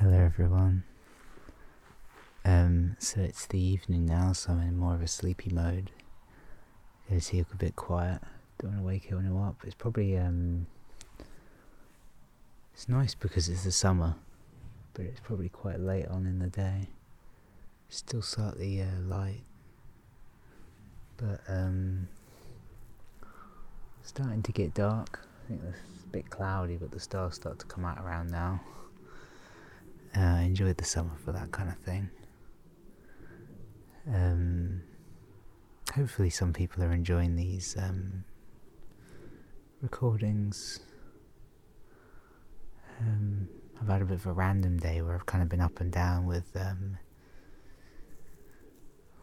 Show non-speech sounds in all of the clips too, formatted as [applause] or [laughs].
Hello, everyone. Um, so it's the evening now, so I'm in more of a sleepy mode. Go to look a bit quiet. Don't want to wake anyone up. It's probably um, it's nice because it's the summer, but it's probably quite late on in the day. Still slightly uh, light, but um, starting to get dark. I think it's a bit cloudy, but the stars start to come out around now. Uh, I enjoyed the summer for that kind of thing. Um, hopefully, some people are enjoying these um, recordings. Um, I've had a bit of a random day where I've kind of been up and down with um,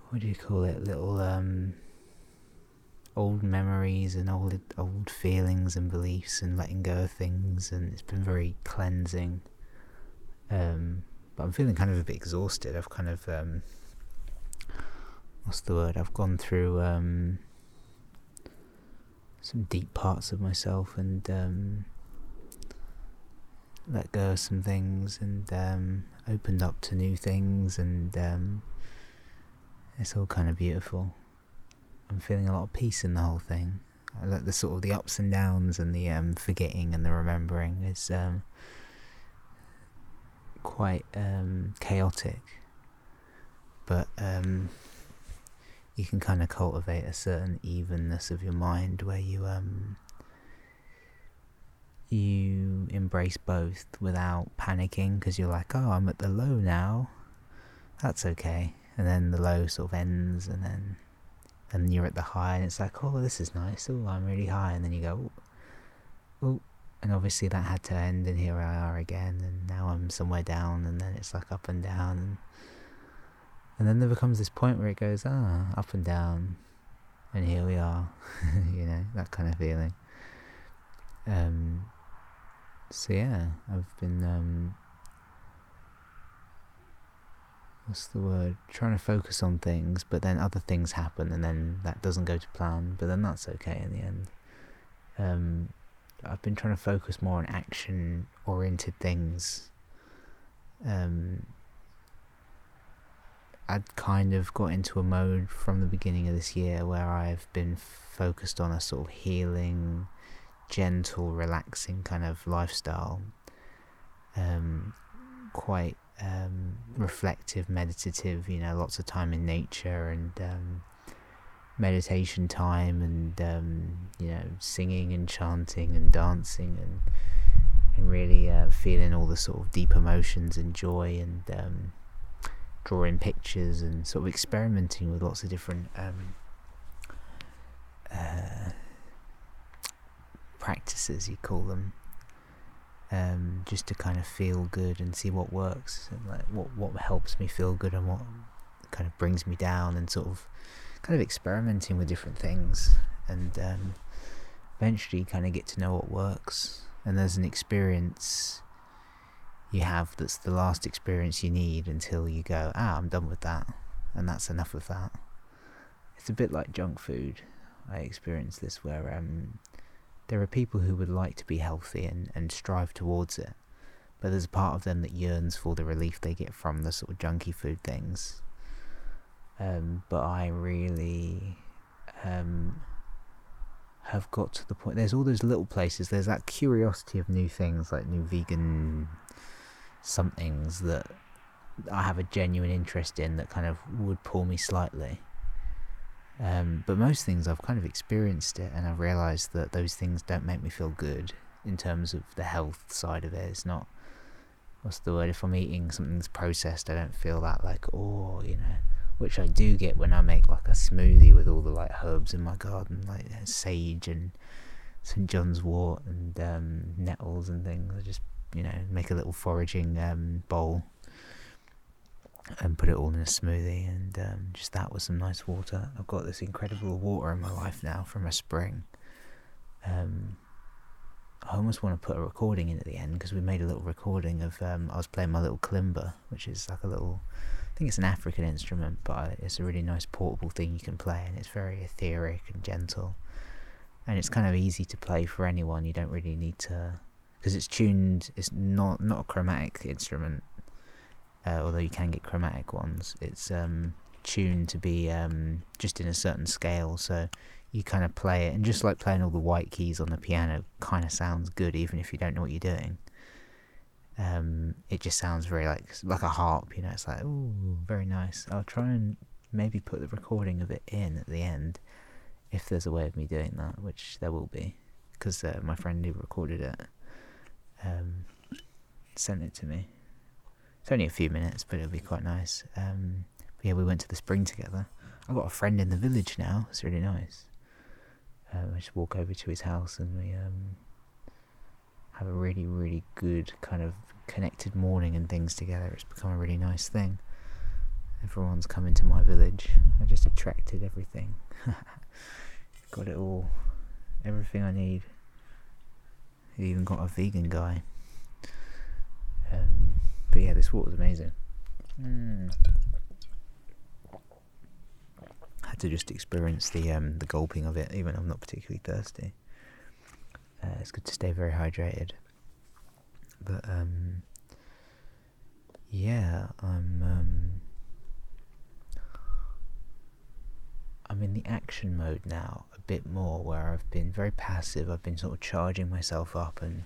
what do you call it? Little um, old memories and old old feelings and beliefs and letting go of things, and it's been very cleansing. Um, but I'm feeling kind of a bit exhausted. I've kind of um, what's the word? I've gone through um, some deep parts of myself and um, let go of some things and um, opened up to new things, and um, it's all kind of beautiful. I'm feeling a lot of peace in the whole thing. I like the sort of the ups and downs and the forgetting and the remembering is quite um, chaotic, but um, you can kind of cultivate a certain evenness of your mind where you um, you embrace both without panicking because you're like, oh, I'm at the low now, that's okay, and then the low sort of ends, and then and you're at the high, and it's like, oh, this is nice, oh, I'm really high, and then you go, oh, and obviously that had to end and here I are again and now I'm somewhere down and then it's like up and down and, and then there becomes this point where it goes ah up and down and here we are [laughs] you know that kind of feeling. Um so yeah I've been um what's the word? Trying to focus on things but then other things happen and then that doesn't go to plan but then that's okay in the end. Um I've been trying to focus more on action oriented things. Um, I'd kind of got into a mode from the beginning of this year where I've been focused on a sort of healing, gentle, relaxing kind of lifestyle. Um, quite um, reflective, meditative, you know, lots of time in nature and um, meditation time and um, you know singing and chanting and dancing and and really uh, feeling all the sort of deep emotions and joy and um, drawing pictures and sort of experimenting with lots of different um, uh, practices you call them um, just to kind of feel good and see what works and like what what helps me feel good and what kind of brings me down and sort of kind of experimenting with different things and um, eventually kind of get to know what works. And there's an experience you have that's the last experience you need until you go, ah, I'm done with that. And that's enough of that. It's a bit like junk food. I experienced this where um, there are people who would like to be healthy and, and strive towards it. But there's a part of them that yearns for the relief they get from the sort of junky food things um, but I really um, have got to the point. There's all those little places. There's that curiosity of new things, like new vegan somethings that I have a genuine interest in that kind of would pull me slightly. Um, but most things I've kind of experienced it, and I've realised that those things don't make me feel good in terms of the health side of it. It's not what's the word? If I'm eating something that's processed, I don't feel that like oh, you know which I do get when I make like a smoothie with all the like herbs in my garden, like sage and St John's wort and um, nettles and things. I just you know make a little foraging um, bowl and put it all in a smoothie, and um, just that with some nice water. I've got this incredible water in my life now from a spring. Um, I almost want to put a recording in at the end because we made a little recording of um, I was playing my little kalimba, which is like a little I think it's an African instrument, but it's a really nice portable thing you can play, and it's very etheric and gentle. And it's kind of easy to play for anyone. You don't really need to, because it's tuned. It's not not a chromatic instrument. uh, although you can get chromatic ones. It's um, tuned to be um, just in a certain scale, so you kind of play it, and just like playing all the white keys on the piano, kind of sounds good even if you don't know what you're doing. Um, it just sounds very like like a harp, you know. It's like oh, very nice. I'll try and maybe put the recording of it in at the end, if there's a way of me doing that, which there will be, because uh, my friend who recorded it um, sent it to me. It's only a few minutes, but it'll be quite nice. Um, yeah, we went to the spring together. I've got a friend in the village now. It's really nice. Uh, I just walk over to his house and we um, have a really, really good kind of connected morning and things together. It's become a really nice thing. Everyone's coming to my village. I just attracted everything. [laughs] got it all. Everything I need. I even got a vegan guy. Um, but yeah, this water's amazing. Mm. Had to just experience the um, the gulping of it, even though I'm not particularly thirsty. Uh, it's good to stay very hydrated. But um, yeah, I'm um, I'm in the action mode now a bit more, where I've been very passive. I've been sort of charging myself up and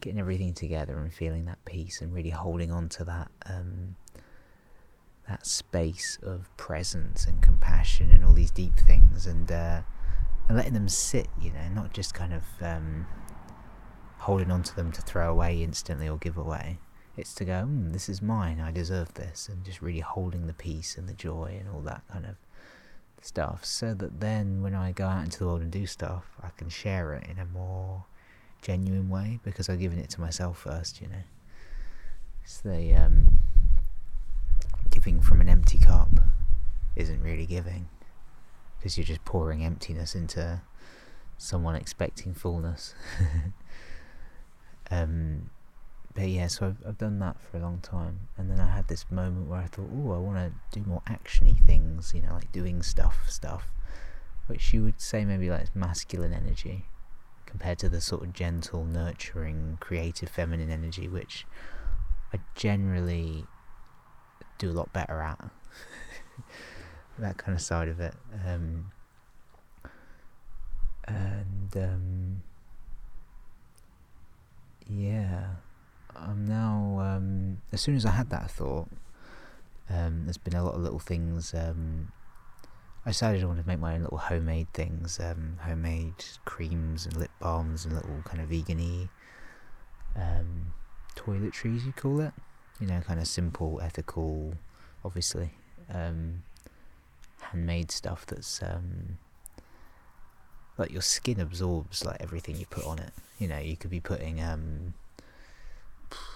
getting everything together and feeling that peace and really holding on to that um, that space of presence and compassion and all these deep things and uh, and letting them sit, you know, not just kind of um, holding on to them to throw away instantly or give away. It's to go, mm, this is mine, I deserve this, and just really holding the peace and the joy and all that kind of stuff, so that then when I go out into the world and do stuff, I can share it in a more genuine way because I've given it to myself first, you know. It's the um, giving from an empty cup isn't really giving because you're just pouring emptiness into someone expecting fullness. [laughs] um, but yeah, so I've, I've done that for a long time, and then I had this moment where I thought, oh, I want to do more actiony things, you know, like doing stuff, stuff, which you would say maybe like masculine energy, compared to the sort of gentle, nurturing, creative feminine energy, which I generally do a lot better at. [laughs] that kind of side of it. Um, and um, yeah, I'm now. Um, as soon as I had that thought, um, there's been a lot of little things um, I decided I wanted to make my own little homemade things, um, homemade creams and lip balms and little kind of vegan um, toiletries, you call it. You know, kind of simple, ethical, obviously, um, handmade stuff that's um, like your skin absorbs like everything you put on it. You know, you could be putting um,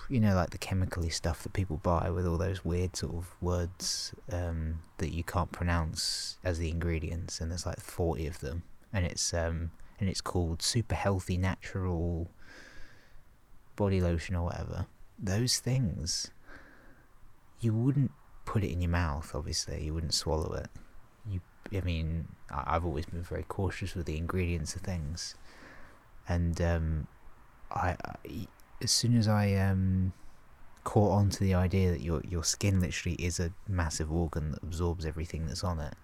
you know, like the chemically stuff that people buy with all those weird sort of words um, that you can't pronounce as the ingredients, and there's like forty of them, and it's um, and it's called super healthy natural body lotion or whatever. Those things, you wouldn't put it in your mouth. Obviously, you wouldn't swallow it. I mean, I've always been very cautious with the ingredients of things, and um, I, I as soon as I um, caught on to the idea that your your skin literally is a massive organ that absorbs everything that's on it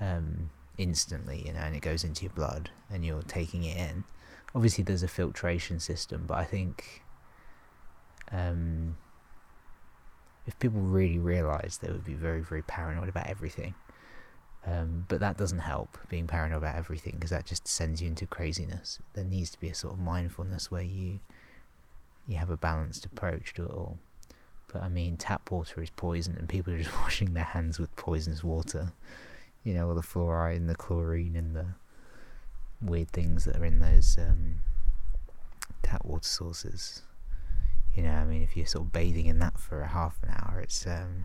um, instantly, you know, and it goes into your blood and you're taking it in. Obviously, there's a filtration system, but I think um, if people really realised, they would be very, very paranoid about everything. Um, but that doesn't help being paranoid about everything because that just sends you into craziness. There needs to be a sort of mindfulness where you you have a balanced approach to it all. But I mean, tap water is poison, and people are just [laughs] washing their hands with poisonous water. You know, all the fluoride and the chlorine and the weird things that are in those um, tap water sources. You know, I mean, if you're sort of bathing in that for a half an hour, it's um,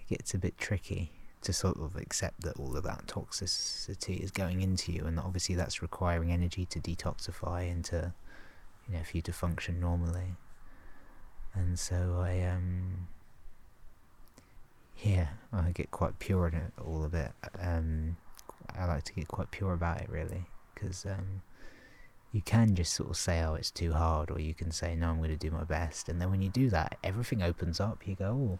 it gets a bit tricky to sort of accept that all of that toxicity is going into you, and obviously that's requiring energy to detoxify and to you know, for you to function normally. And so I, um, yeah, I get quite pure in it, all of it. Um, I like to get quite pure about it, really, because um, you can just sort of say, oh, it's too hard, or you can say, no, I'm going to do my best. And then when you do that, everything opens up. You go, oh,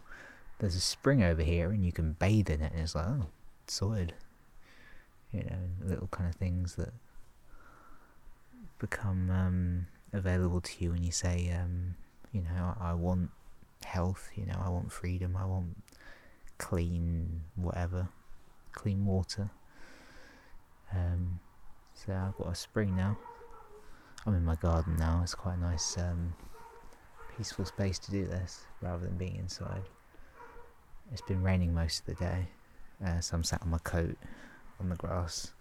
there's a spring over here, and you can bathe in it, and it's like, oh, sorted. You know, little kind of things that become um, available to you when you say, um, you know, I, want health, you know, I want freedom, I want clean whatever, clean water. Um, so I've got a spring now. I'm in my garden now. It's quite a nice, um, peaceful space to do this rather than being inside. It's been raining most of the day, uh, so I'm sat on my coat on the grass.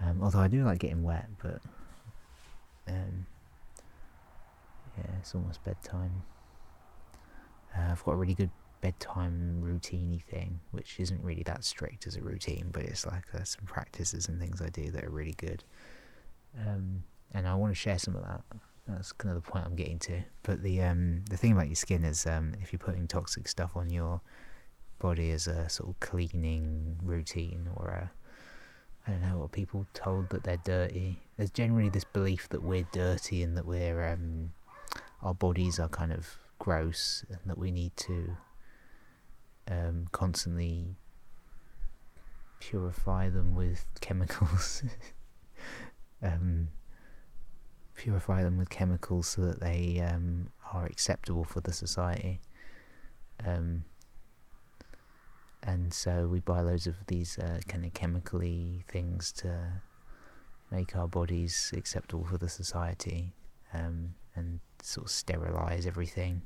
Um, although I do like getting wet, but um, yeah, it's almost bedtime. Uh, I've got a really good bedtime routiney thing, which isn't really that strict as a routine, but it's like uh, some practices and things I do that are really good. Um, and I want to share some of that. That's kind of the point I'm getting to. But the um, the thing about your skin is, um, if you're putting toxic stuff on your body as a sort of cleaning routine or a I don't know, what people told that they're dirty. There's generally this belief that we're dirty and that we're um, our bodies are kind of gross and that we need to um, constantly purify them with [laughs] chemicals. um, purify them with chemicals so that they um, are acceptable for the society. Um, and so we buy loads of these uh, kind of chemically things to make our bodies acceptable for the society um, and sort of sterilize everything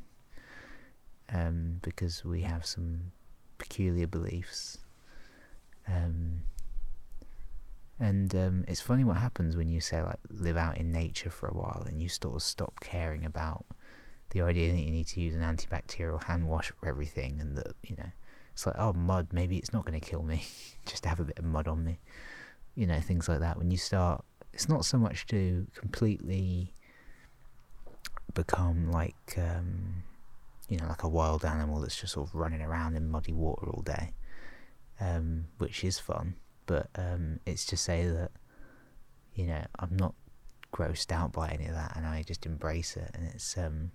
um, because we have some peculiar beliefs. Um, and um, it's funny what happens when you say like live out in nature for a while and you sort of stop caring about the idea that you need to use an antibacterial hand wash for everything and that you know it's like oh mud maybe it's not going to kill me. [laughs] Just to have a bit of mud on me. You know things like that. When you start it's not so much to completely become like um, you know like a wild animal that's just sort of running around in muddy water all day um, which is fun. But um, it's to say that you know I'm not grossed out by any of that, and I just embrace it, and it's um,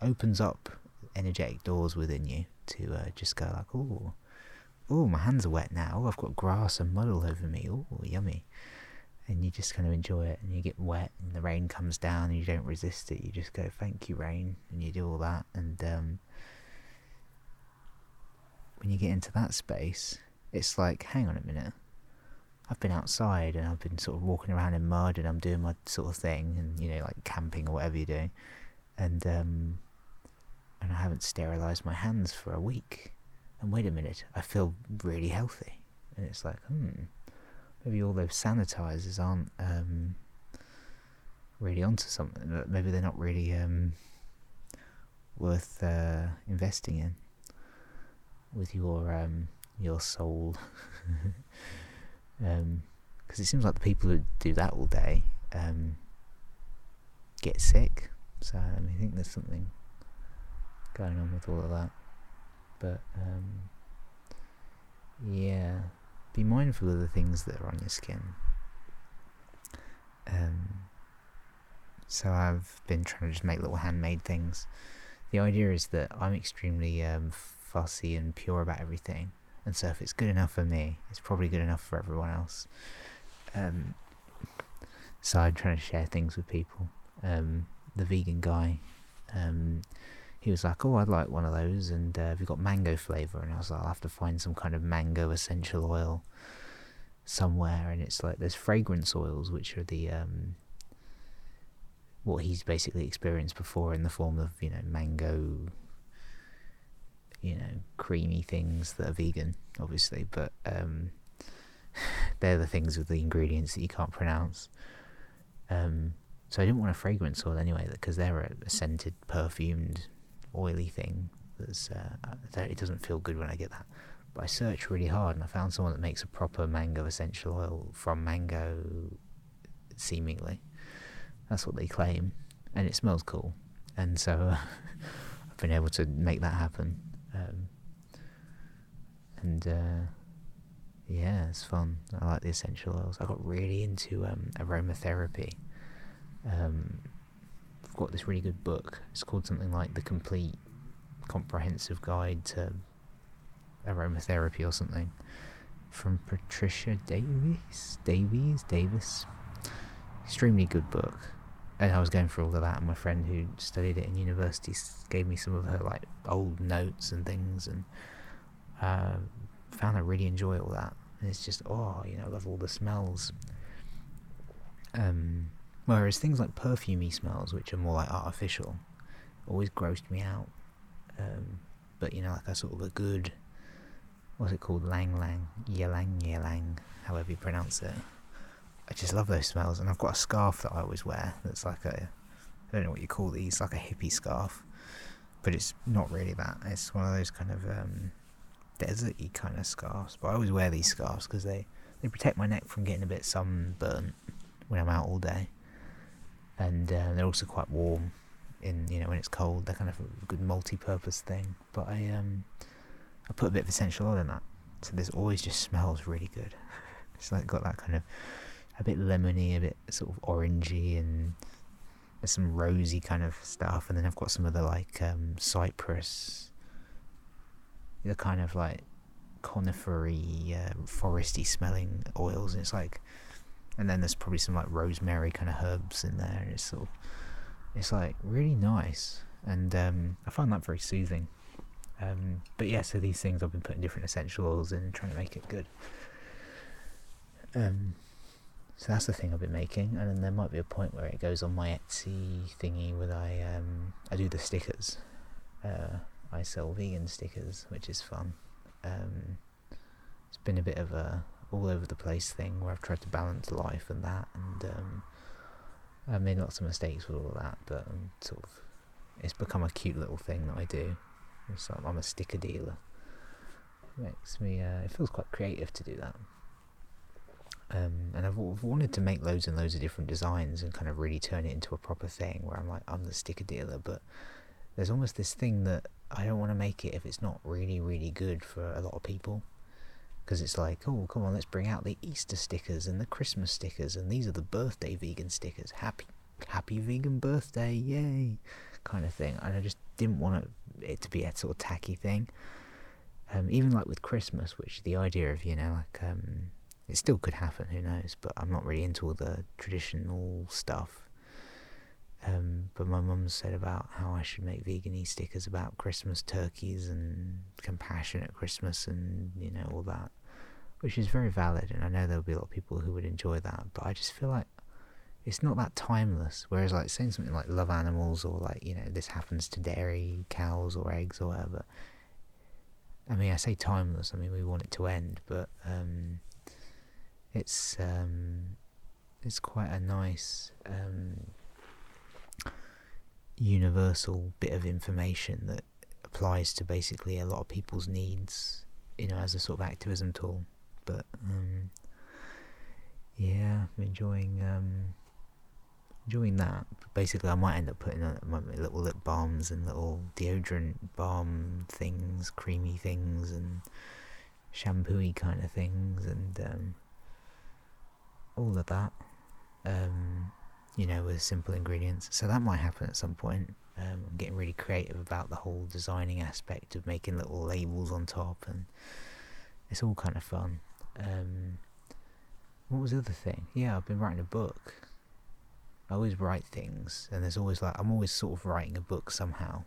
opens up energetic doors within you to uh, just go like, oh, oh, my hands are wet now. Oh, I've got grass and mud all over me. Oh, yummy. And you just kind of enjoy it, and you get wet, and the rain comes down, and you don't resist it. You just go, "Thank you, rain," and you do all that. And um, when you get into that space, it's like, hang on a minute, I've been outside and I've been sort of walking around in mud and I'm doing my sort of thing and you know like camping or whatever you're doing, and um, and I haven't sterilized my hands for a week. And wait a minute, I feel really healthy, and it's like hmm, maybe all those sanitizers aren't um, really onto something. Maybe they're not really um, worth uh, investing in with your um, your soul. because [laughs] um, it seems like the people who do that all day um, get sick. So I, mean, I think there's something going on with all of that. But um, yeah, be mindful of the things that are on your skin. Um, so I've been trying to just make little handmade things. The idea is that I'm extremely um, fussy and pure about everything and so if it's good enough for me, it's probably good enough for everyone else. Um, so I'm trying to share things with people. Um, the vegan guy, um, he was like, "Oh, I'd like one of those," and uh, we got mango flavor, and I was like, "I'll have to find some kind of mango essential oil somewhere." And it's like there's fragrance oils, which are the um, what he's basically experienced before in the form of you know mango you know, creamy things that are vegan, obviously, but um, [laughs] they're the things with the ingredients that you can't pronounce. Um, so I didn't want a fragrance oil anyway, because they're a, a, scented, perfumed, oily thing. That's uh, that it doesn't feel good when I get that. But I searched really hard and I found someone that makes a proper mango essential oil from mango, seemingly. That's what they claim, and it smells cool. And so [laughs] I've been able to make that happen. Um, and uh, yeah, it's fun. I like the essential oils. I got really into um, aromatherapy um, I've got this really good book. It's called something like The Complete Comprehensive Guide to Aromatherapy or something from Patricia Davies. Davies? Davis? Extremely good book. And I was going through all of that, and my friend who studied it in university gave me some of her like old notes and things, and uh, found I really enjoy all that. And it's just oh, you know, I love all the smells. Um, whereas things like perfumey smells, which are more like artificial, always grossed me out. Um, but you know, like a sort of a good, what's it called, lang lang, ylang ylang, however you pronounce it. I just love those smells, and I've got a scarf that I always wear. That's like a, I don't know what you call these, like a hippie scarf, but it's not really that. It's one of those kind of um, deserty kind of scarves. But I always wear these scarves because they they protect my neck from getting a bit sunburnt when I'm out all day, and uh, they're also quite warm in you know when it's cold. They're kind of a good multi-purpose thing. But I um I put a bit of essential oil in that, so this always just smells really good. [laughs] it's like got that kind of a bit lemony, a bit sort of orangey, and there's some rosy kind of stuff. And then I've got some of the like um, cypress, the kind of like conifery, uh, foresty smelling oils. And it's like, and then there's probably some like rosemary kind of herbs in there. It's sort of, it's like really nice. And um, I find that very soothing. Um, but yeah, so these things I've been putting different essential oils in and trying to make it good. Um, so that's the thing I've been making, and then there might be a point where it goes on my Etsy thingy where I um I do the stickers. Uh, I sell vegan stickers, which is fun. Um, it's been a bit of a all over the place thing where I've tried to balance life and that, and um, I made lots of mistakes with all that, but sort of it's become a cute little thing that I do. Like I'm a sticker dealer. It makes me uh, it feels quite creative to do that. Um, and I've, I've, wanted to make loads and loads of different designs and kind of really turn it into a proper thing where I'm like, I'm the sticker dealer, but there's almost this thing that I don't want to make it if it's not really, really good for a lot of people. Because it's like, oh, come on, let's bring out the Easter stickers and the Christmas stickers, and these are the birthday vegan stickers. Happy, happy vegan birthday, yay, kind of thing. And I just didn't want it to be a sort of tacky thing. Um, even like with Christmas, which the idea of, you know, like, um, it still could happen, who knows? But I'm not really into all the traditional stuff. Um, but my mum said about how I should make vegan stickers about Christmas turkeys and compassionate Christmas and you know all that, which is very valid. And I know there'll be a lot of people who would enjoy that. But I just feel like it's not that timeless. Whereas like saying something like love animals or like you know this happens to dairy cows or eggs or whatever. I mean, I say timeless. I mean, we want it to end, but um, it's um, it's quite a nice um, universal bit of information that applies to basically a lot of people's needs, you know, as a sort of activism tool. But um, yeah, I'm enjoying um, enjoying that. Basically, I might end up putting on little lip balms and little deodorant balm things, creamy things, and shampooy kind of things, and um, all of that, um, you know, with simple ingredients. So that might happen at some point. Um, I'm getting really creative about the whole designing aspect of making little labels on top, and it's all kind of fun. Um, what was the other thing? Yeah, I've been writing a book. I always write things, and there's always like I'm always sort of writing a book somehow.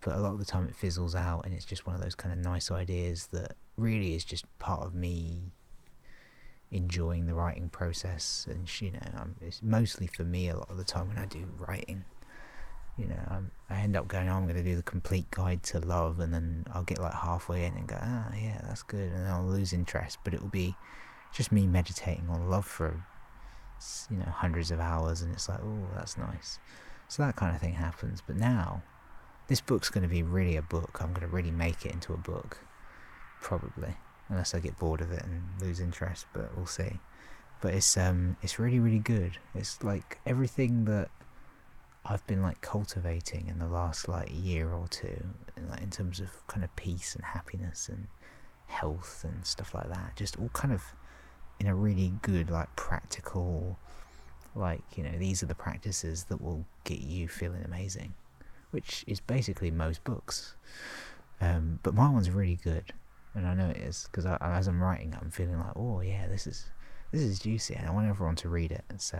But a lot of the time it fizzles out, and it's just one of those kind of nice ideas that really is just part of me enjoying the writing process and you know um, it's mostly for me a lot of the time when I do writing you know I'm, i end up going oh, I'm going to do the complete guide to love and then I'll get like halfway in and go ah yeah that's good and I'll lose interest but it will be just me meditating on love for you know hundreds of hours and it's like oh that's nice so that kind of thing happens but now this book's going to be really a book I'm going to really make it into a book probably unless I get bored of it and lose interest. But we'll see. But it's um it's really really good. It's like everything that I've been like cultivating in the last like year or two, in, like in terms of kind of peace and happiness and health and stuff like that. Just all kind of in a really good like practical like you know these are the practices that will get you feeling amazing which is basically most books um, but my one's really good and i know it is because as i'm writing i'm feeling like oh yeah this is this is juicy and i want everyone to read it so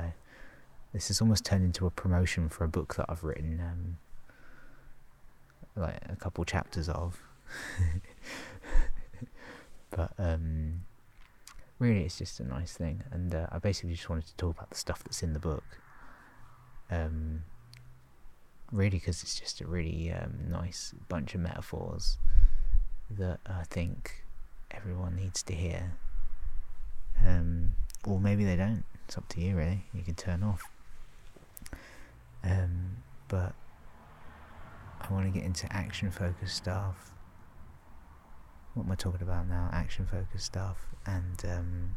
this has almost turned into a promotion for a book that i've written um, like a couple chapters of. [laughs] But um, really it's just a nice thing. And uh, i basically just wanted to talk about the stuff that's in the book. Um, really because it's just a really um, nice bunch of metaphors that i think everyone needs to hear. Um, or maybe they don't. It's up to you really. You can turn off um, but i want to get into action focused stuff what am I talking about now? Action focused stuff. And um,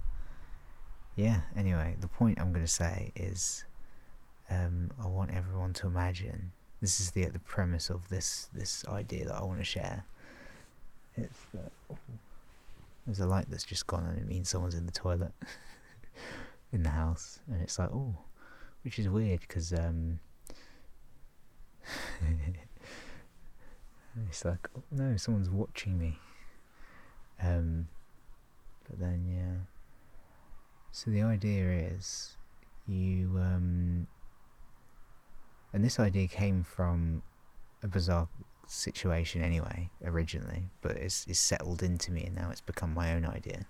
yeah, anyway, the point I'm going to say is um, I want everyone to imagine. This is the the premise of this this idea that I want to share. It's that oh, there's a light that's just gone and it means someone's in the toilet [laughs] in the house, and it's like oh, which is weird because um, [laughs] it's like oh, no, someone's watching me. Um, but then, yeah. So the idea is you, um, and this idea came from a bizarre situation anyway, originally, but it's, it's settled into me and now it's become my own idea.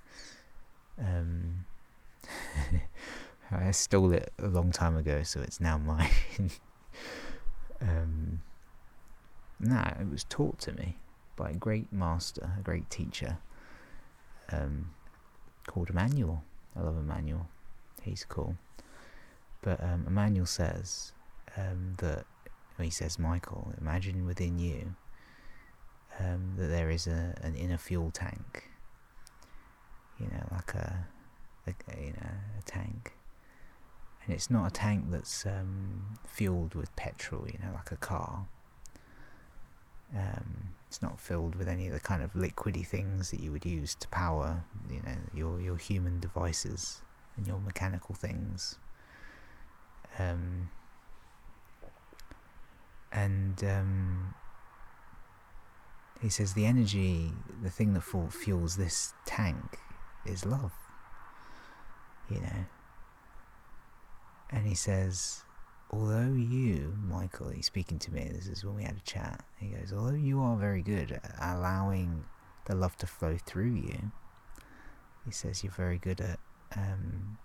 Um, [laughs] I stole it a long time ago, so it's now mine. [laughs] um, nah, it was taught to me by a great master, a great teacher, um, called Emmanuel. I love Emmanuel. He's cool. But um, Emmanuel says um, that, well, he says, Michael, imagine within you um, that there is a, an inner fuel tank. You know, like a, a, you know, a tank. And it's not a tank that's um, fueled with petrol, you know, like a car. Um, it's not filled with any of the kind of liquidy things that you would use to power, you know, your your human devices and your mechanical things. Um, and um, he says the energy, the thing that fuels this tank, is love. You know. And he says although you, Michael, he's speaking to me, this is when we had a chat, he goes, although you are very good at allowing the love to flow through you, he says you're very good at um,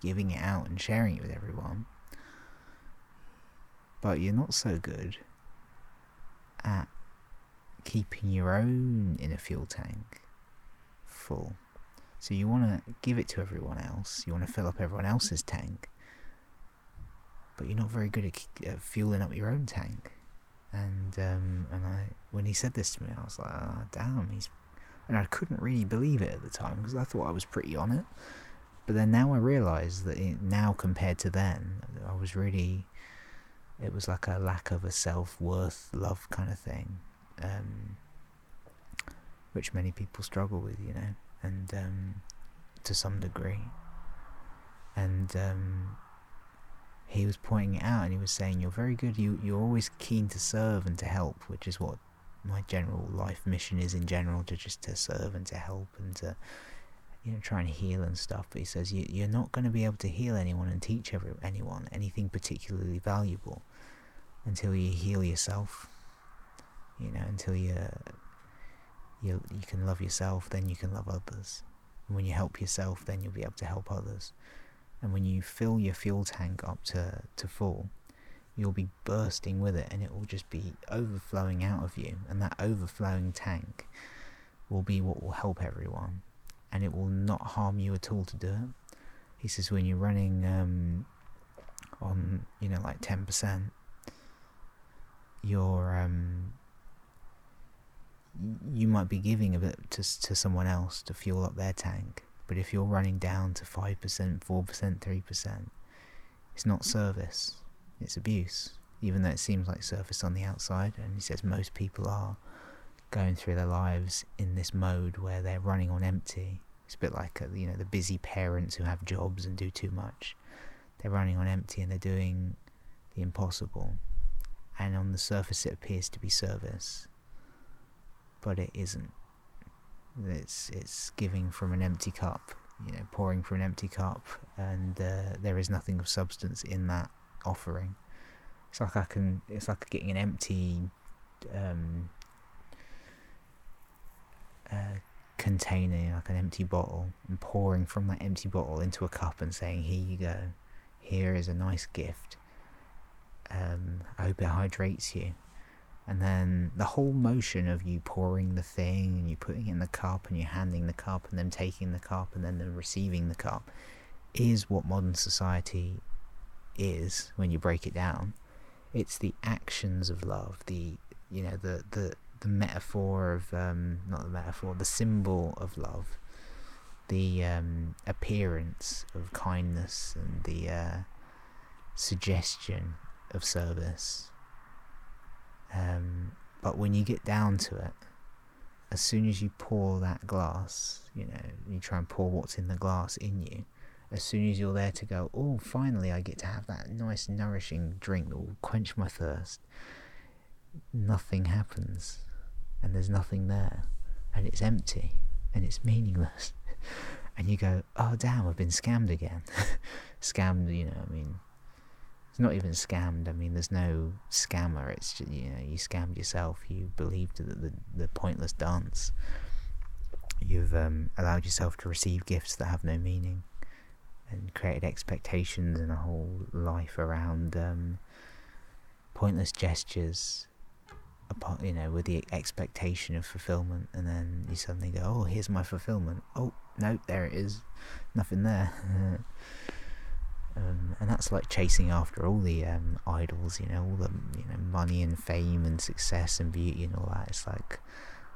giving it out and sharing it with everyone, but you're not so good at keeping your own inner fuel tank full. So you want to give it to everyone else, you want to fill up everyone else's tank, but you're not very good at, at fueling up your own tank. And um, and I when he said this to me, I was like, oh, damn, he's. And I couldn't really believe it at the time because I thought I was pretty on it. But then now I realise that it, now compared to then, I was really. It was like a lack of a self worth, love kind of thing, um, which many people struggle with, you know, and um, to some degree. And um, he was pointing it out and he was saying you're very good. You you're always keen to serve and to help which is what my general life mission is in general to just to serve and to help and to you know try and heal and stuff. But he says you, you're not going to be able to heal anyone and teach every, anyone anything particularly valuable until you heal yourself you know until you you you can love yourself then you can love others. And when you help yourself then you'll be able to help others and when you fill your fuel tank up to, to full, you'll be bursting with it and it will just be overflowing out of you. And that overflowing tank will be what will help everyone. And it will not harm you at all to do it. He says when you're running um, on, you know, like 10%, you're, um, you might be giving a bit to, to someone else to fuel up their tank but if you're running down to 5%, 4%, 3%, it's not service, it's abuse. Even though it seems like service on the outside, and he says most people are going through their lives in this mode where they're running on empty. It's a bit like uh, you know the busy parents who have jobs and do too much. they're running on empty and they're doing the impossible. And on the surface, it appears to be service, but it isn't. It's it's giving from an empty cup, you know, pouring from an empty cup, and uh, there is nothing of substance in that offering. It's like I can. It's like getting an empty um, uh, container, like an empty bottle, and pouring from that empty bottle into a cup and saying, "Here you go. Here is a nice gift. Um, I hope it hydrates you." And then the whole motion of you pouring the thing and you putting it in the cup and you handing the cup and then taking the cup and then them receiving the cup is what modern society is when you break it down. It's the actions of love, the you know the the the metaphor of um, not the metaphor, the symbol of love, the um, appearance of kindness and the uh, suggestion of service. Um, but when you get down to it, as soon as you pour that glass, you know, you try and pour what's in the glass in you, as soon as you're there to go, oh, finally I get to have that nice, nourishing drink that will quench my thirst, nothing happens. And there's nothing there. And it's empty. And it's meaningless. [laughs] and you go, oh, damn, I've been scammed again. [laughs] scammed, you know, I mean, it's not even scammed. I mean, there's no scammer. It's just, you know, you scammed yourself. You believed the, the, the pointless dance. You've um, allowed yourself to receive gifts that have no meaning and created expectations and a whole life around um, pointless gestures, you know, with the expectation of fulfillment, and then you suddenly go, "Oh, here's my fulfillment." Oh, no, there it is, nothing there. [laughs] um, and that's like chasing after all the um, idols, you know, all the you know money and fame and success and beauty and all that. It's like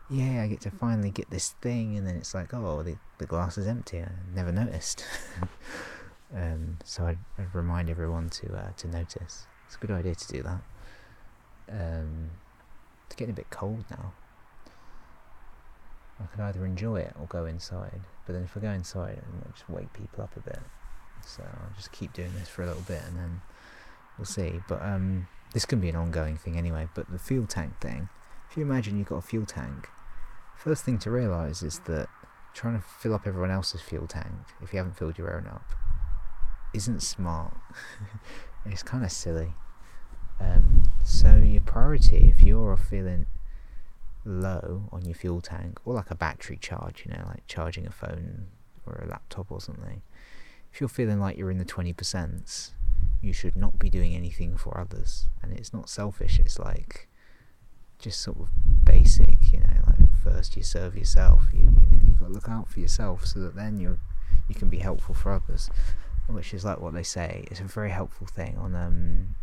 yeah, I get to finally get this thing, and then it's like, oh, the, the glass is empty. I never noticed. [laughs] um, so I'd, I'd, remind everyone to uh, to notice. It's a good idea to do that. Um, it's getting a bit cold now. I could either enjoy it or go inside. But then if I go inside, I might just wake people up a bit. So I'll just keep doing this for a little bit, and then we'll see. But um, this can be an ongoing thing anyway. But the fuel tank thing. If you imagine you've got a fuel tank First thing to realise is that trying to fill up everyone else's fuel tank if you haven't filled your own up isn't smart. [laughs] it's kind of silly. Um, so your priority, if you're feeling low on your fuel tank, or like a battery charge, you know, like charging a phone or a laptop or something, if you're feeling like you're in the 20%, you should not be doing anything for others. And it's not selfish, it's like just sort of basic, you know, like first you serve yourself. You, you you've got to look out for yourself so that then you you can be helpful for others, which is like what they say. It's a very helpful thing on um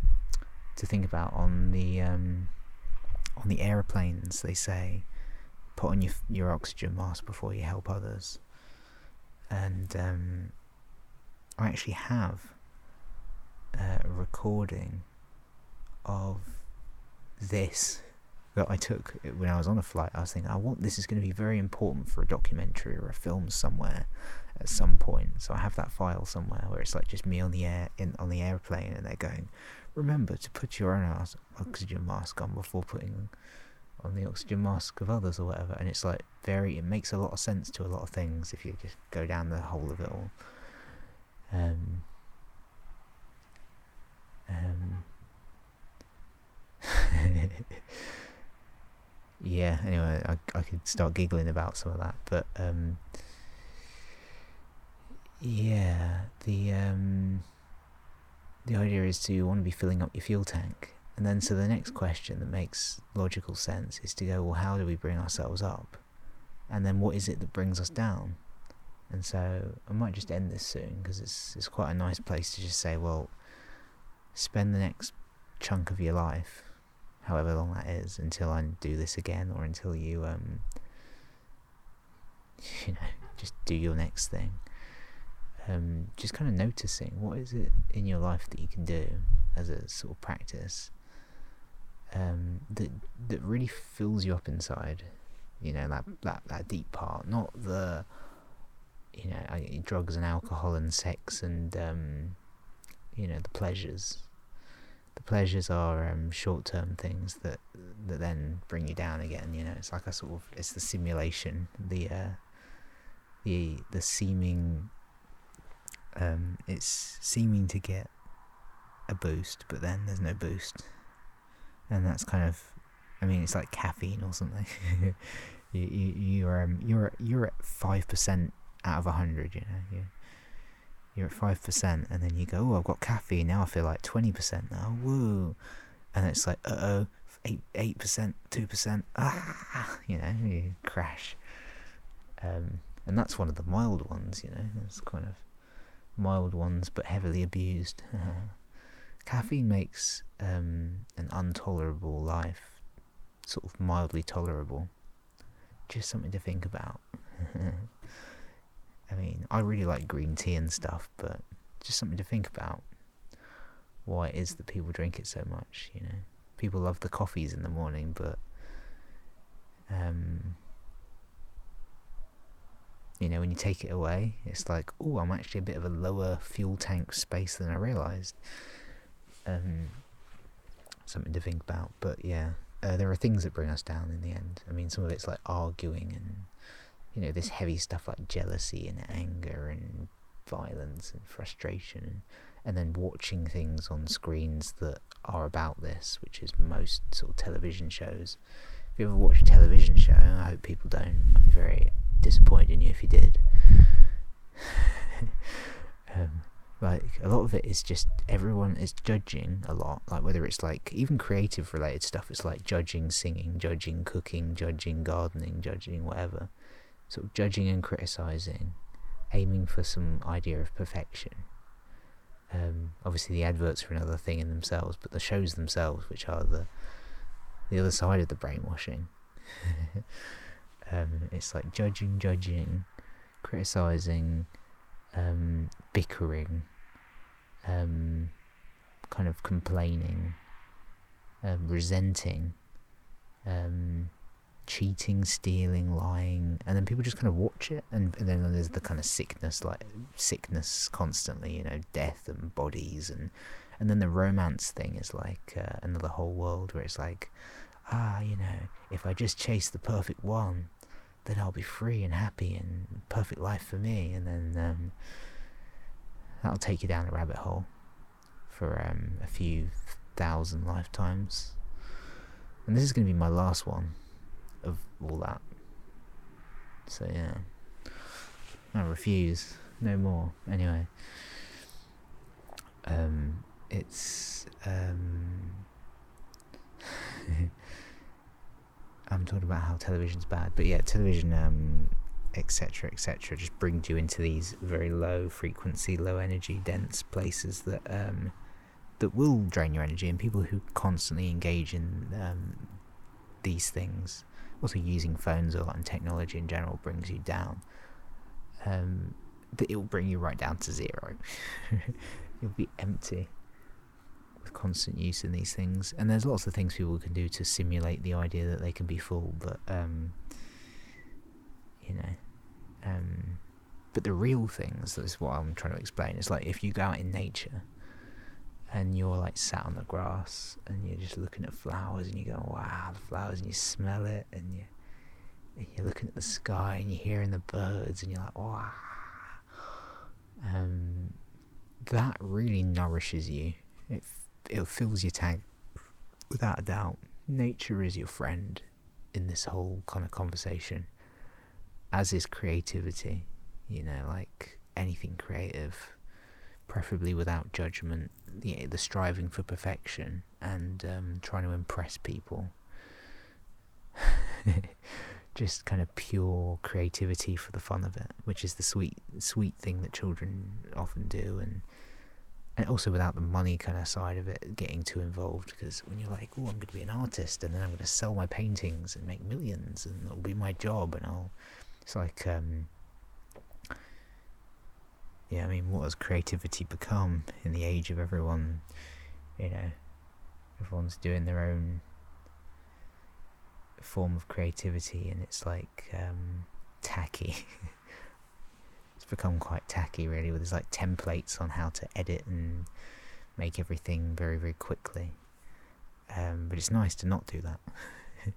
to think about on the um on the aeroplanes. They say put on your your oxygen mask before you help others, and um, I actually have a recording of this that I took when I was on a flight. I was thinking, I want this is going to be very important for a documentary or a film somewhere at some point. So I have that file somewhere where it's like just me on the air in on the airplane, and they're going, remember to put your own oxygen mask on before putting on the oxygen mask of others or whatever. And it's like very, it makes a lot of sense to a lot of things if you just go down the whole of it all. Um, um, [laughs] yeah, anyway, I, I could start giggling about some of that, but um, yeah, the um, the idea is to want to be filling up your fuel tank, and then so the next question that makes logical sense is to go, well, how do we bring ourselves up, and then what is it that brings us down? And so I might just end this soon because it's it's quite a nice place to just say, well, spend the next chunk of your life however long that is, until I do this again, or until you, um, [laughs] you know, just do your next thing. Um, just kind of noticing what is it in your life that you can do as a sort of practice um, that that really fills you up inside. You know that that that deep part, not the you know drugs and alcohol and sex and um, you know the pleasures. The pleasures are um, short-term things that that then bring you down again. You know, it's like a sort of it's the simulation, the uh, the the seeming. Um, it's seeming to get a boost, but then there's no boost, and that's kind of, I mean, it's like caffeine or something. [laughs] you you you're um, you're you're at five percent out of a hundred. You know, you you're at five percent, and then you go, oh, I've got caffeine now. I feel like twenty percent now. Woo, and it's like, uh oh, eight percent, two percent. Ah, you know, you crash. Um, and that's one of the mild ones. You know, it's kind of mild ones, but heavily abused. [laughs] Caffeine makes um, an intolerable life sort of mildly tolerable. Just something to think about. [laughs] I mean, I really like green tea and stuff, but just something to think about. Why it is that people drink it so much, you know? People love the coffees in the morning, but um, you know, when you take it away, it's like, oh, I'm actually a bit of a lower fuel tank space than I realised. Um, something to think about, but yeah, uh, there are things that bring us down in the end. I mean, some of it's like arguing and you know this heavy stuff like jealousy and anger and violence and frustration, and then watching things on screens that are about this, which is most sort of television shows. If you ever watch a television show, I hope people don't. Be very disappointed in you if you did. [laughs] um, like a lot of it is just everyone is judging a lot like whether it's like even creative related stuff it's like judging singing judging cooking judging gardening judging whatever sort of judging and criticizing aiming for some idea of perfection. Um, obviously the adverts are another thing in themselves but the shows themselves which are the the other side of the brainwashing. [laughs] Um, it's like judging judging criticizing um, bickering, um, kind of complaining, um, resenting, um, cheating, stealing, lying, and then people just kind of watch it, and, and, then there's the kind of sickness, like sickness constantly, you know, death and bodies, and and then the romance thing is like uh, another whole world where it's like, ah, you know, if I just chase the perfect one, then I'll be free and happy and perfect life for me. And then um, that'll take you down a rabbit hole for um, a few thousand lifetimes. And this is going to be my last one of all that. So yeah, I refuse. No more. Anyway, um, it's um. [laughs] I'm talking about how television's bad, but yeah, television, um, etc., etc., just brings you into these very low frequency, low energy, dense places that um, that will drain your energy, and people who constantly engage in um, these things, also using phones a lot and technology in general, brings you down. Um, it will bring you right down to zero. [laughs] You'll be empty with constant use in these things. And there's lots of things people can do to simulate the idea that they can be full, but um, you know, um, but the real things. That's what I'm trying to explain. It's like if you go out in nature and you're like sat on the grass and you're just looking at flowers and you go, wow, the flowers, and you smell it and you. And you're looking at the sky and you're hearing the birds and you're like, wow. Um, that really nourishes you. It it fills your tank without a doubt. Nature is your friend in this whole kind of conversation, as is creativity. You know, like anything creative, preferably without judgment. The the striving for perfection and um, trying to impress people. [laughs] Just kind of pure creativity for the fun of it, which is the sweet, sweet thing that children often do, and and also without the money kind of side of it getting too involved because when you're like oh i'm going to be an artist and then i'm going to sell my paintings and make millions and it'll be my job and i'll it's like um yeah i mean what has creativity become in the age of everyone you know everyone's doing their own form of creativity and it's like um tacky [laughs] it's become quite tacky really with there's like templates on how to edit and make everything very, very quickly. Um, but it's nice to not do that. [laughs]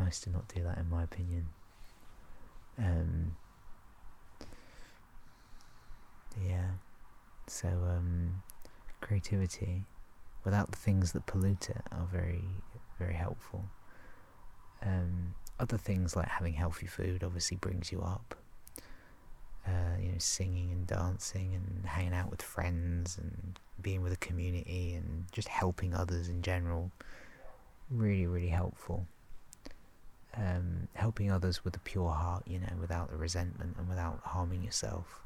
nice to not do that, in my opinion. Um, yeah. So, um, creativity, without the things that pollute it, are very, very helpful. Um, other things like having healthy food obviously brings you up. Uh, you know, singing and dancing and hanging out with friends and being with a community and just helping others in general. Really, really helpful. Um, helping others with a pure heart, you know, without the resentment and without harming yourself.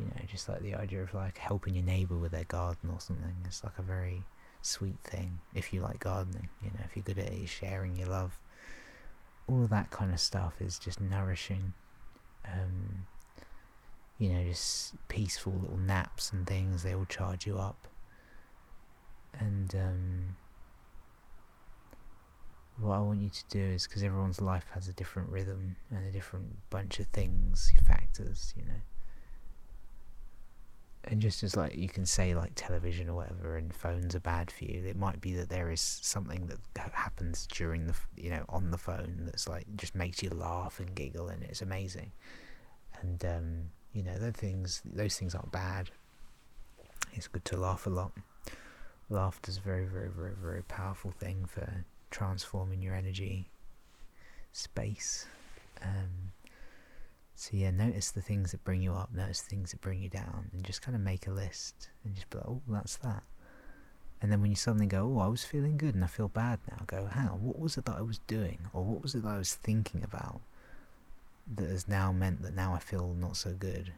You know, just like the idea of like helping your neighbour with their garden or something. It's like a very sweet thing if you like gardening. You know, if you're good at it, sharing your love. All that kind of stuff is just nourishing. Um, you know, just peaceful little naps and things, they all charge you up. And um, what I want you to do is because everyone's life has a different rhythm and a different bunch of things, factors, you know. And just as like you can say like television or whatever and phones are bad for you, it might be that there is something that happens during the you know on the phone that's like just makes you laugh and giggle and it's amazing. And um, you know, those things, those things aren't bad. It's good to laugh a lot. laughter's a very, very, very, very powerful thing for transforming your energy space. Um, so yeah, notice the things that bring you up, notice the things that bring you down, and just kind of make a list and just be like, oh, that's that. And then when you suddenly go, oh, I was feeling good and I feel bad now, go, on, what was it that I was doing? Or what was it that I was thinking about? that has now meant that now I feel not so good.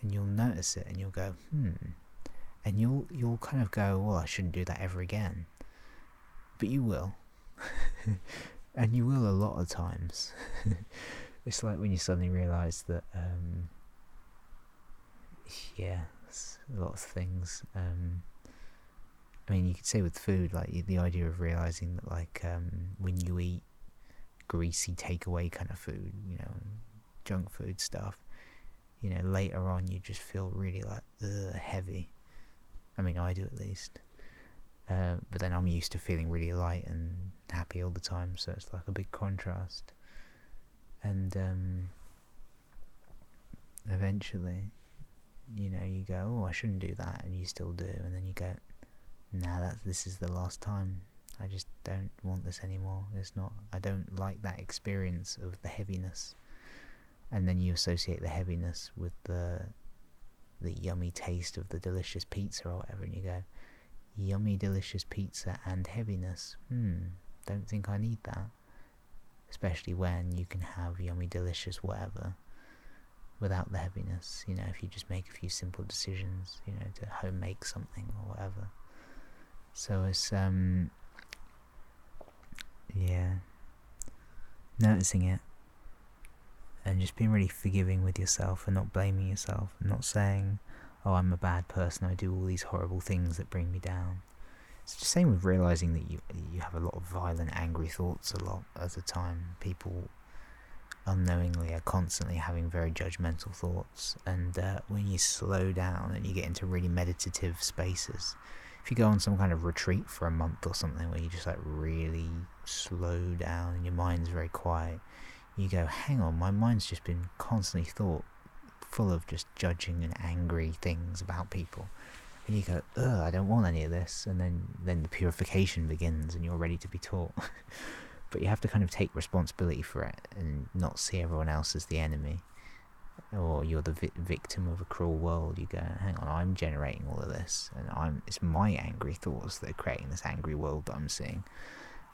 And you'll notice it and you'll go, hmm. And you'll you'll kind of go, well, I shouldn't do that ever again. But you will. [laughs] and you will a lot of times. [laughs] it's like when you suddenly realise that, um, yeah, lots of things. Um, I mean, you could say with food, like the idea of realizing that, like, um, when you eat, greasy takeaway kind of food, you know, junk food stuff, you know, later on you just feel really like ugh, heavy. I mean, I do at least. Uh, but then I'm used to feeling really light and happy all the time, so it's like a big contrast. And um, eventually, you know, you go, oh, I shouldn't do that, and you still do, and then you go, nah, that this is the last time I just don't want this anymore. It's not. I don't like that experience of the heaviness. And then you associate the heaviness with the the yummy taste of the delicious pizza or whatever, and you go, yummy delicious pizza and heaviness. Hmm. Don't think I need that. Especially when you can have yummy delicious whatever without the heaviness. You know, if you just make a few simple decisions, you know, to home make something or whatever. So it's um yeah. Noticing it. And just being really forgiving with yourself and not blaming yourself and not saying, oh, I'm a bad person, I do all these horrible things that bring me down. It's the same with realizing that you you have a lot of violent, angry thoughts a lot at a time. People unknowingly are constantly having very judgmental thoughts, and uh, when you slow down and you get into really meditative spaces, if you go on some kind of retreat for a month or something where you just like really slow down and your mind's very quiet, you go, hang on, my mind's just been constantly thought full of just judging and angry things about people. And you go, ugh, I don't want any of this. And then, then the purification begins and you're ready to be taught. [laughs] but you have to kind of take responsibility for it and not see everyone else as the enemy or you're the vi victim of a cruel world, you go, hang on, I'm generating all of this, and I'm it's my angry thoughts that are creating this angry world that I'm seeing.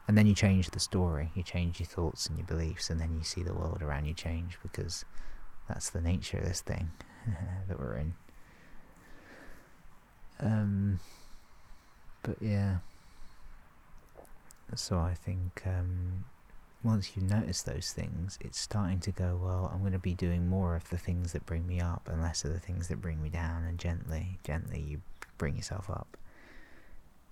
And then you change the story, you change your thoughts and your beliefs, and then you see the world around you change because that's the nature of this thing [laughs] that we're in. Um, but yeah, so I think um, once you notice those things, it's starting to go, well, I'm going to be doing more of the things that bring me up and less of the things that bring me down. And gently, gently, you bring yourself up.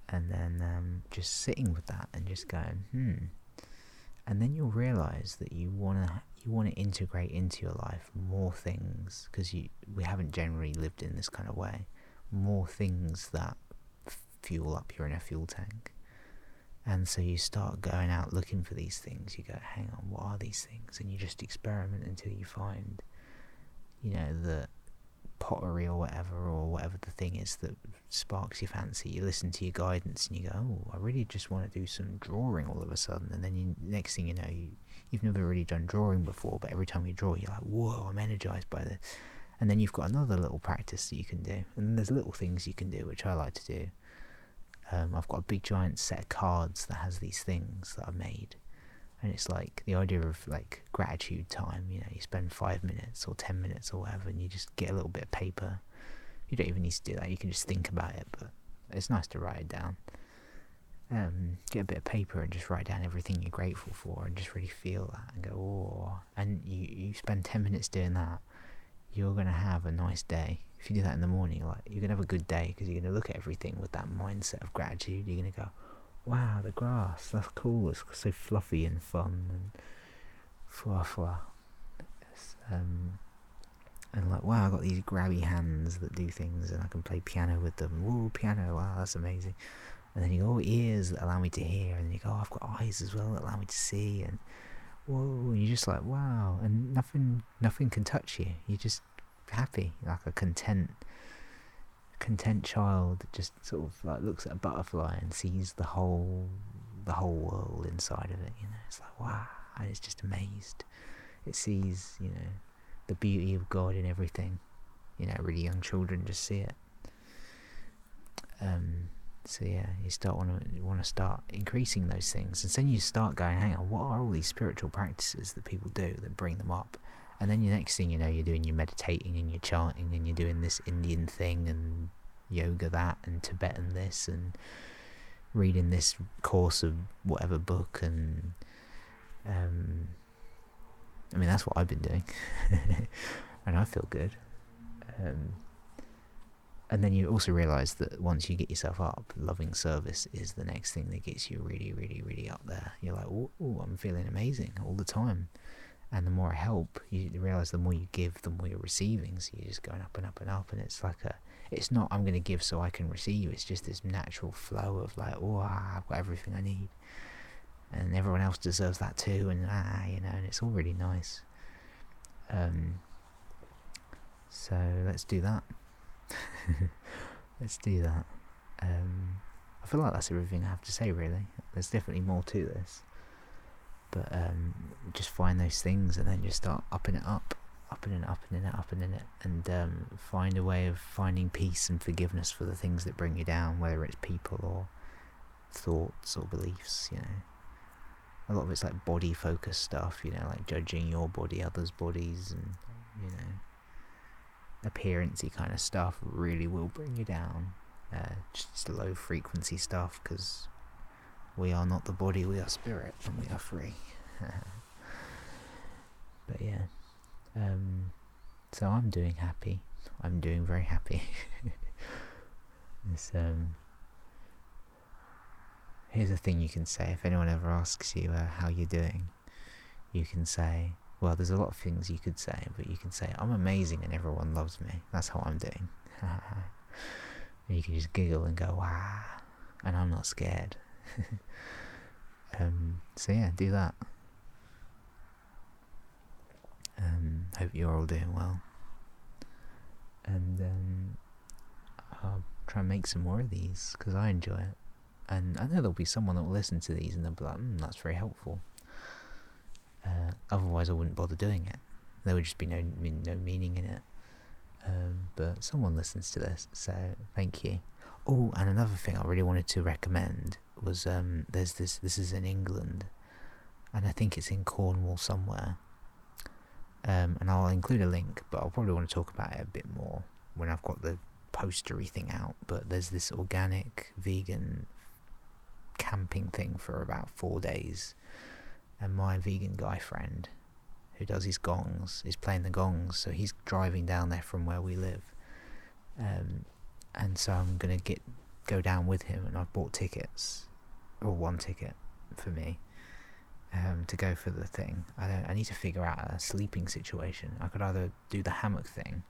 And then um, just sitting with that and just going, hmm. And then you'll realize that you want to you want to integrate into your life more things because you we haven't generally lived in this kind of way. More things that fuel up your inner fuel tank. And so you start going out looking for these things. You go, hang on, what are these things? And you just experiment until you find, you know, the pottery or whatever, or whatever the thing is that sparks your fancy. You listen to your guidance and you go, oh, I really just want to do some drawing all of a sudden. And then you, next thing you know, you, you've never really done drawing before, but every time you draw, you're like, whoa, I'm energized by this. And then you've got another little practice that you can do. And there's little things you can do, which I like to do. Um, I've got a big giant set of cards that has these things that I've made. And it's like the idea of like gratitude time, you know, you spend five minutes or ten minutes or whatever and you just get a little bit of paper. You don't even need to do that, you can just think about it, but it's nice to write it down. Um, get a bit of paper and just write down everything you're grateful for and just really feel that and go, oh. And you, you spend 10 minutes doing that, you're going to have a nice day if you do that in the morning, like you're gonna have a good day because you're gonna look at everything with that mindset of gratitude. You're gonna go, "Wow, the grass, that's cool. It's so fluffy and fun and fwa fwa." Um, and like, wow, I've got these grabby hands that do things, and I can play piano with them. Whoa, piano! Wow, that's amazing. And then you go, oh, ears that allow me to hear, and then you go, oh, I've got eyes as well that allow me to see, and whoa, and you're just like, wow, and nothing, nothing can touch you. You're just happy, like a content, content child that just sort of like looks at a butterfly and sees the whole, the whole world inside of it. You know, it's like wow, and it's just amazed. It sees, you know, the beauty of God in everything. You know, really young children just see it. Um, so yeah, you start want to want to start increasing those things, and then you start going, hang on, what are all these spiritual practices that people do that bring them up? And then the next thing you know, you're doing your meditating and you're chanting and you're doing this Indian thing and yoga that and Tibetan this and reading this course of whatever book and um, I mean that's what I've been doing [laughs] and I feel good. Um, and then you also realize that once you get yourself up, loving service is the next thing that gets you really, really, really up there. You're like, oh, I'm feeling amazing all the time. And the more I help you realize the more you give the more you're receiving. So you're just going up and up and up and it's like a it's not i'm going to give so i can receive. It's just this natural flow of like oh i've got everything i need. And everyone else deserves that too and ah you know and it's all really nice. Um so let's do that [laughs] let's do that um i feel like that's everything i have to say really there's definitely more to this but um, just find those things and then just start upping it up, upping it, upping it, upping it, and um, find a way of finding peace and forgiveness for the things that bring you down, whether it's people or thoughts or beliefs. You know, a lot of it's like body focused stuff. You know, like judging your body, others' bodies, and you know, appearancey kind of stuff really will bring you down. Uh, just low frequency stuff because we are not the body, we are spirit, and we are free. [laughs] but yeah, um, so I'm doing happy. I'm doing very happy. [laughs] um, here's a thing you can say if anyone ever asks you uh, how you're doing. You can say, well, there's a lot of things you could say, but you can say, I'm amazing and everyone loves me. That's how I'm doing. [laughs] you can just giggle and go, wow, and I'm not scared. [laughs] um, so yeah, do that. Um, hope you're all doing well. And um, I'll try and make some more of these because I enjoy it. And I know there'll be someone that will listen to these and they'll be like, mm, that's very helpful. Uh, otherwise, I wouldn't bother doing it. There would just be no no meaning in it. Um, but someone listens to this, so thank you. Oh, and another thing I really wanted to recommend was um, there's this. This is in England, and I think it's in Cornwall somewhere. Um, and I'll include a link, but I'll probably want to talk about it a bit more when I've got the postery thing out. But there's this organic vegan camping thing for about four days, and my vegan guy friend, who does his gongs, is playing the gongs. So he's driving down there from where we live, um, and so I'm gonna get go down with him, and I've bought tickets, or one ticket for me, um, to go for the thing. I don't, I need to figure out a sleeping situation. I could either do the hammock thing,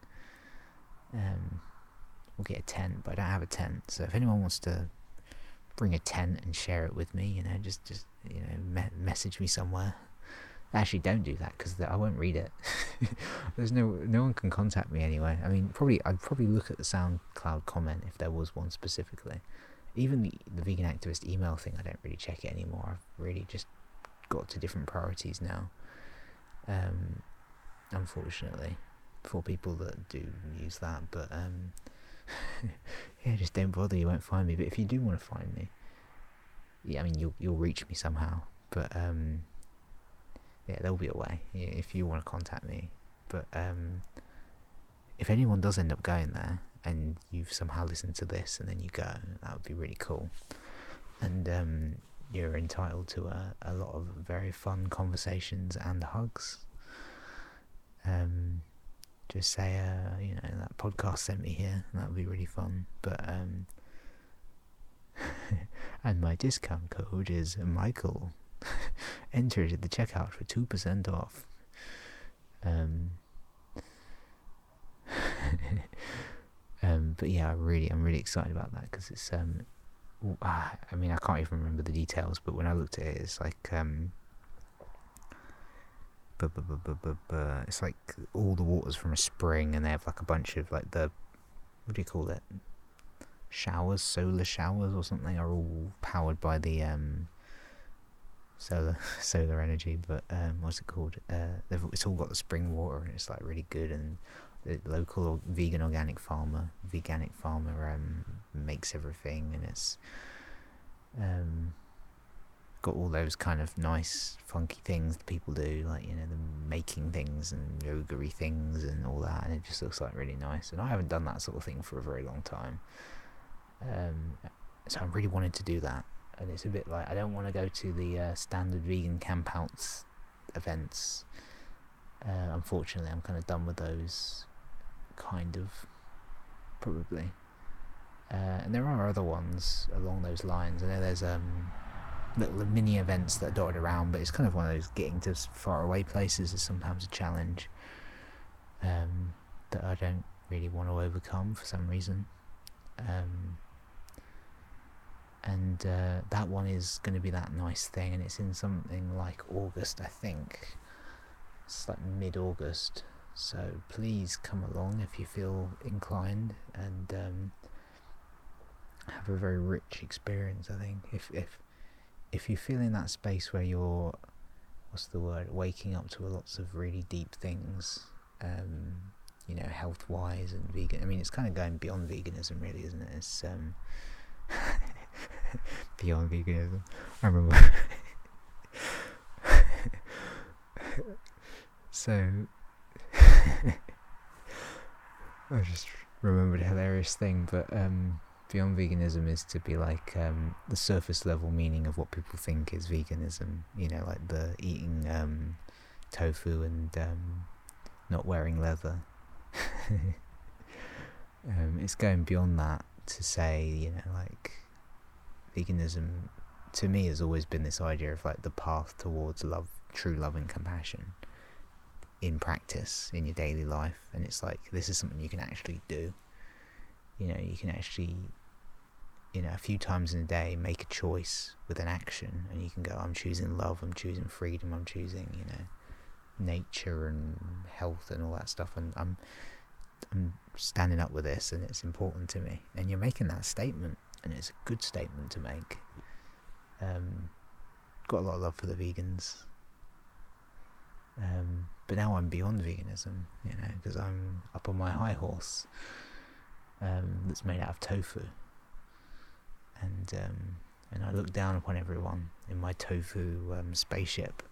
um, or get a tent, but I don't have a tent. So if anyone wants to bring a tent and share it with me, you know, just just you know, me- message me somewhere. Actually, don't do that because I won't read it. [laughs] There's no no one can contact me anyway. I mean, probably I'd probably look at the SoundCloud comment if there was one specifically. Even the the vegan activist email thing, I don't really check it anymore. I've really just got to different priorities now. Um, unfortunately, for people that do use that, but um, [laughs] yeah, just don't bother. You won't find me. But if you do want to find me, yeah, I mean you'll you'll reach me somehow. But um, yeah, there'll be a way if you want to contact me. But um, if anyone does end up going there and you've somehow listened to this and then you go, that would be really cool. And um, you're entitled to a, a lot of very fun conversations and hugs. Um, just say, uh, you know, that podcast sent me here. That would be really fun. But um, [laughs] and my discount code is Michael. [laughs] Enter it at the checkout for two percent off. Um, [laughs] um, but yeah, I really, I'm really excited about that because it's um, ah, I mean, I can't even remember the details, but when I looked at it, it's like um, but, but, but it's like all the water's from a spring, and they have like a bunch of like the what do you call it? Showers, solar showers or something, are all powered by the um solar [laughs] solar energy. But um, what's it called? Uh, it's all got the spring water, and it's like really good. And the local vegan organic farmer, veganic farmer, um, makes everything, and it's um got all those kind of nice, funky things that people do, like you know, the making things and yogery things and all that, and it just looks like really nice. And I haven't done that sort of thing for a very long time, um, so I really wanted to do that. And it's a bit like I don't want to go to the uh, standard vegan campouts events. Uh, unfortunately, I'm kind of done with those, kind of, probably. Uh, and there are other ones along those lines. I know there's um, little mini events that are dotted around, but it's kind of one of those getting to far away places is sometimes a challenge um, that I don't really want to overcome for some reason. Um, and uh, that one is going to be that nice thing, and it's in something like August, I think. It's like mid August, so please come along if you feel inclined and um, have a very rich experience. I think if if if you feel in that space where you're what's the word waking up to lots of really deep things um, you know health wise and vegan i mean it's kind of going beyond veganism really isn't it? It's um, [laughs] beyond veganism. I remember [laughs] so [laughs] i just remembered a hilarious thing but um beyond veganism is to be like um, the surface level meaning of what people think is veganism. You know, like the eating um, tofu and um, not wearing leather. [laughs] Um, it's going beyond that to say, you know, like veganism to me has always been this idea of like the path towards love, true love and compassion in practice in your daily life. And it's like this is something you can actually do you know you can actually you know a few times in a day make a choice with an action and you can go i'm choosing love i'm choosing freedom i'm choosing you know nature and health and all that stuff and i'm i'm standing up with this and it's important to me. And you're making that statement and it's a good statement to make. Um got a lot of love for the vegans. Um but now i'm beyond veganism you know because i'm up on my high horse um, that's made out of tofu. And um, and I look down upon everyone in my tofu um, spaceship.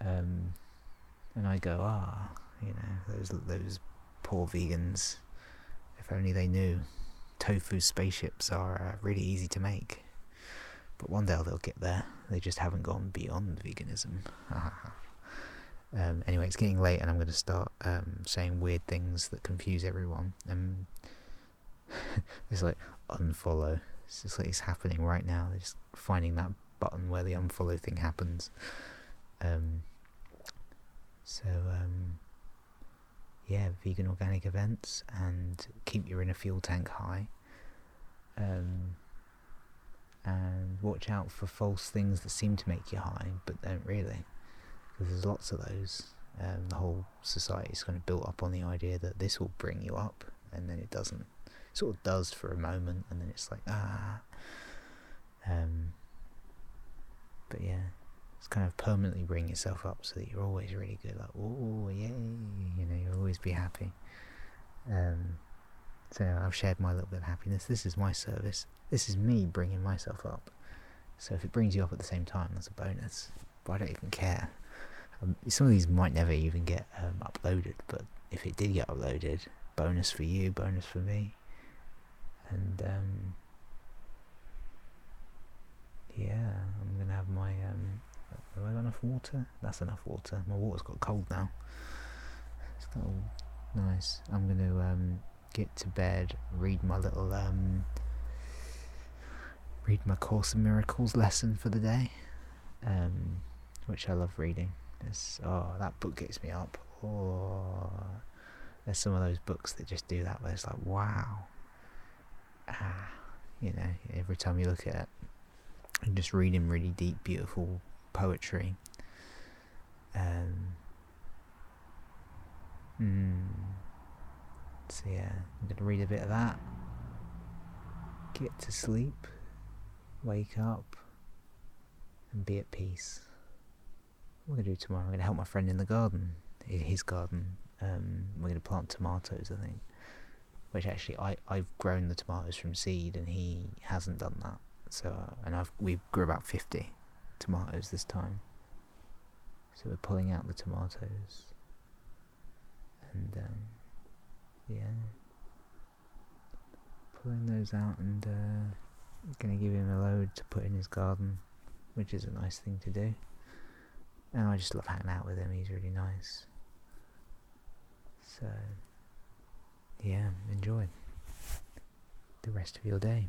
Um, and I go, ah, you know, those those poor vegans. If only they knew, tofu spaceships are uh, really easy to make. But one day they'll get there. They just haven't gone beyond veganism. [laughs] Um, anyway, it's getting late, and I'm going to start um, saying weird things that confuse everyone. Um, [laughs] it's like unfollow. It's just like it's happening right now. They're just finding that button where the unfollow thing happens. Um, so um, yeah, vegan organic events and keep your inner fuel tank high. Um, and watch out for false things that seem to make you high but don't really. Because there's lots of those. Um, the whole society is kind of built up on the idea that this will bring you up, and then it doesn't. Sort of does for a moment, and then it's like, ah. Um, but yeah, it's kind of permanently bring yourself up so that you're always really good. Like, oh, yay, you know, you'll always be happy. Um, so I've shared my little bit of happiness. This is my service. This is me bringing myself up. So if it brings you up at the same time, that's a bonus. But I don't even care. Um, some of these might never even get um, uploaded, but if it did get uploaded, bonus for you, bonus for me. And um, yeah, I'm gonna have my. Um, have I got enough water? That's enough water. My water's got cold now. It's got all nice. I'm gonna um, get to bed, read my little um, read my Course in Miracles lesson for the day, um, which I love reading. It's, oh, that book gets me up. Oh, there's some of those books that just do that, where it's like, wow. Ah, you know, every time you look at it, and just reading really deep, beautiful poetry. Um, mm, so yeah, I'm gonna read a bit of that. Get to sleep, wake up, and be at peace. What am I gonna do tomorrow? I'm gonna help my friend in the garden, in his garden. Um, we're gonna plant tomatoes, I think. Which actually, I I've grown the tomatoes from seed, and he hasn't done that. So, and I've we grew about fifty tomatoes this time. So we're pulling out the tomatoes, and um, yeah, pulling those out and uh, gonna give him a load to put in his garden, which is a nice thing to do. And I just love hanging out with him. He's really nice. So, yeah, enjoy the rest of your day.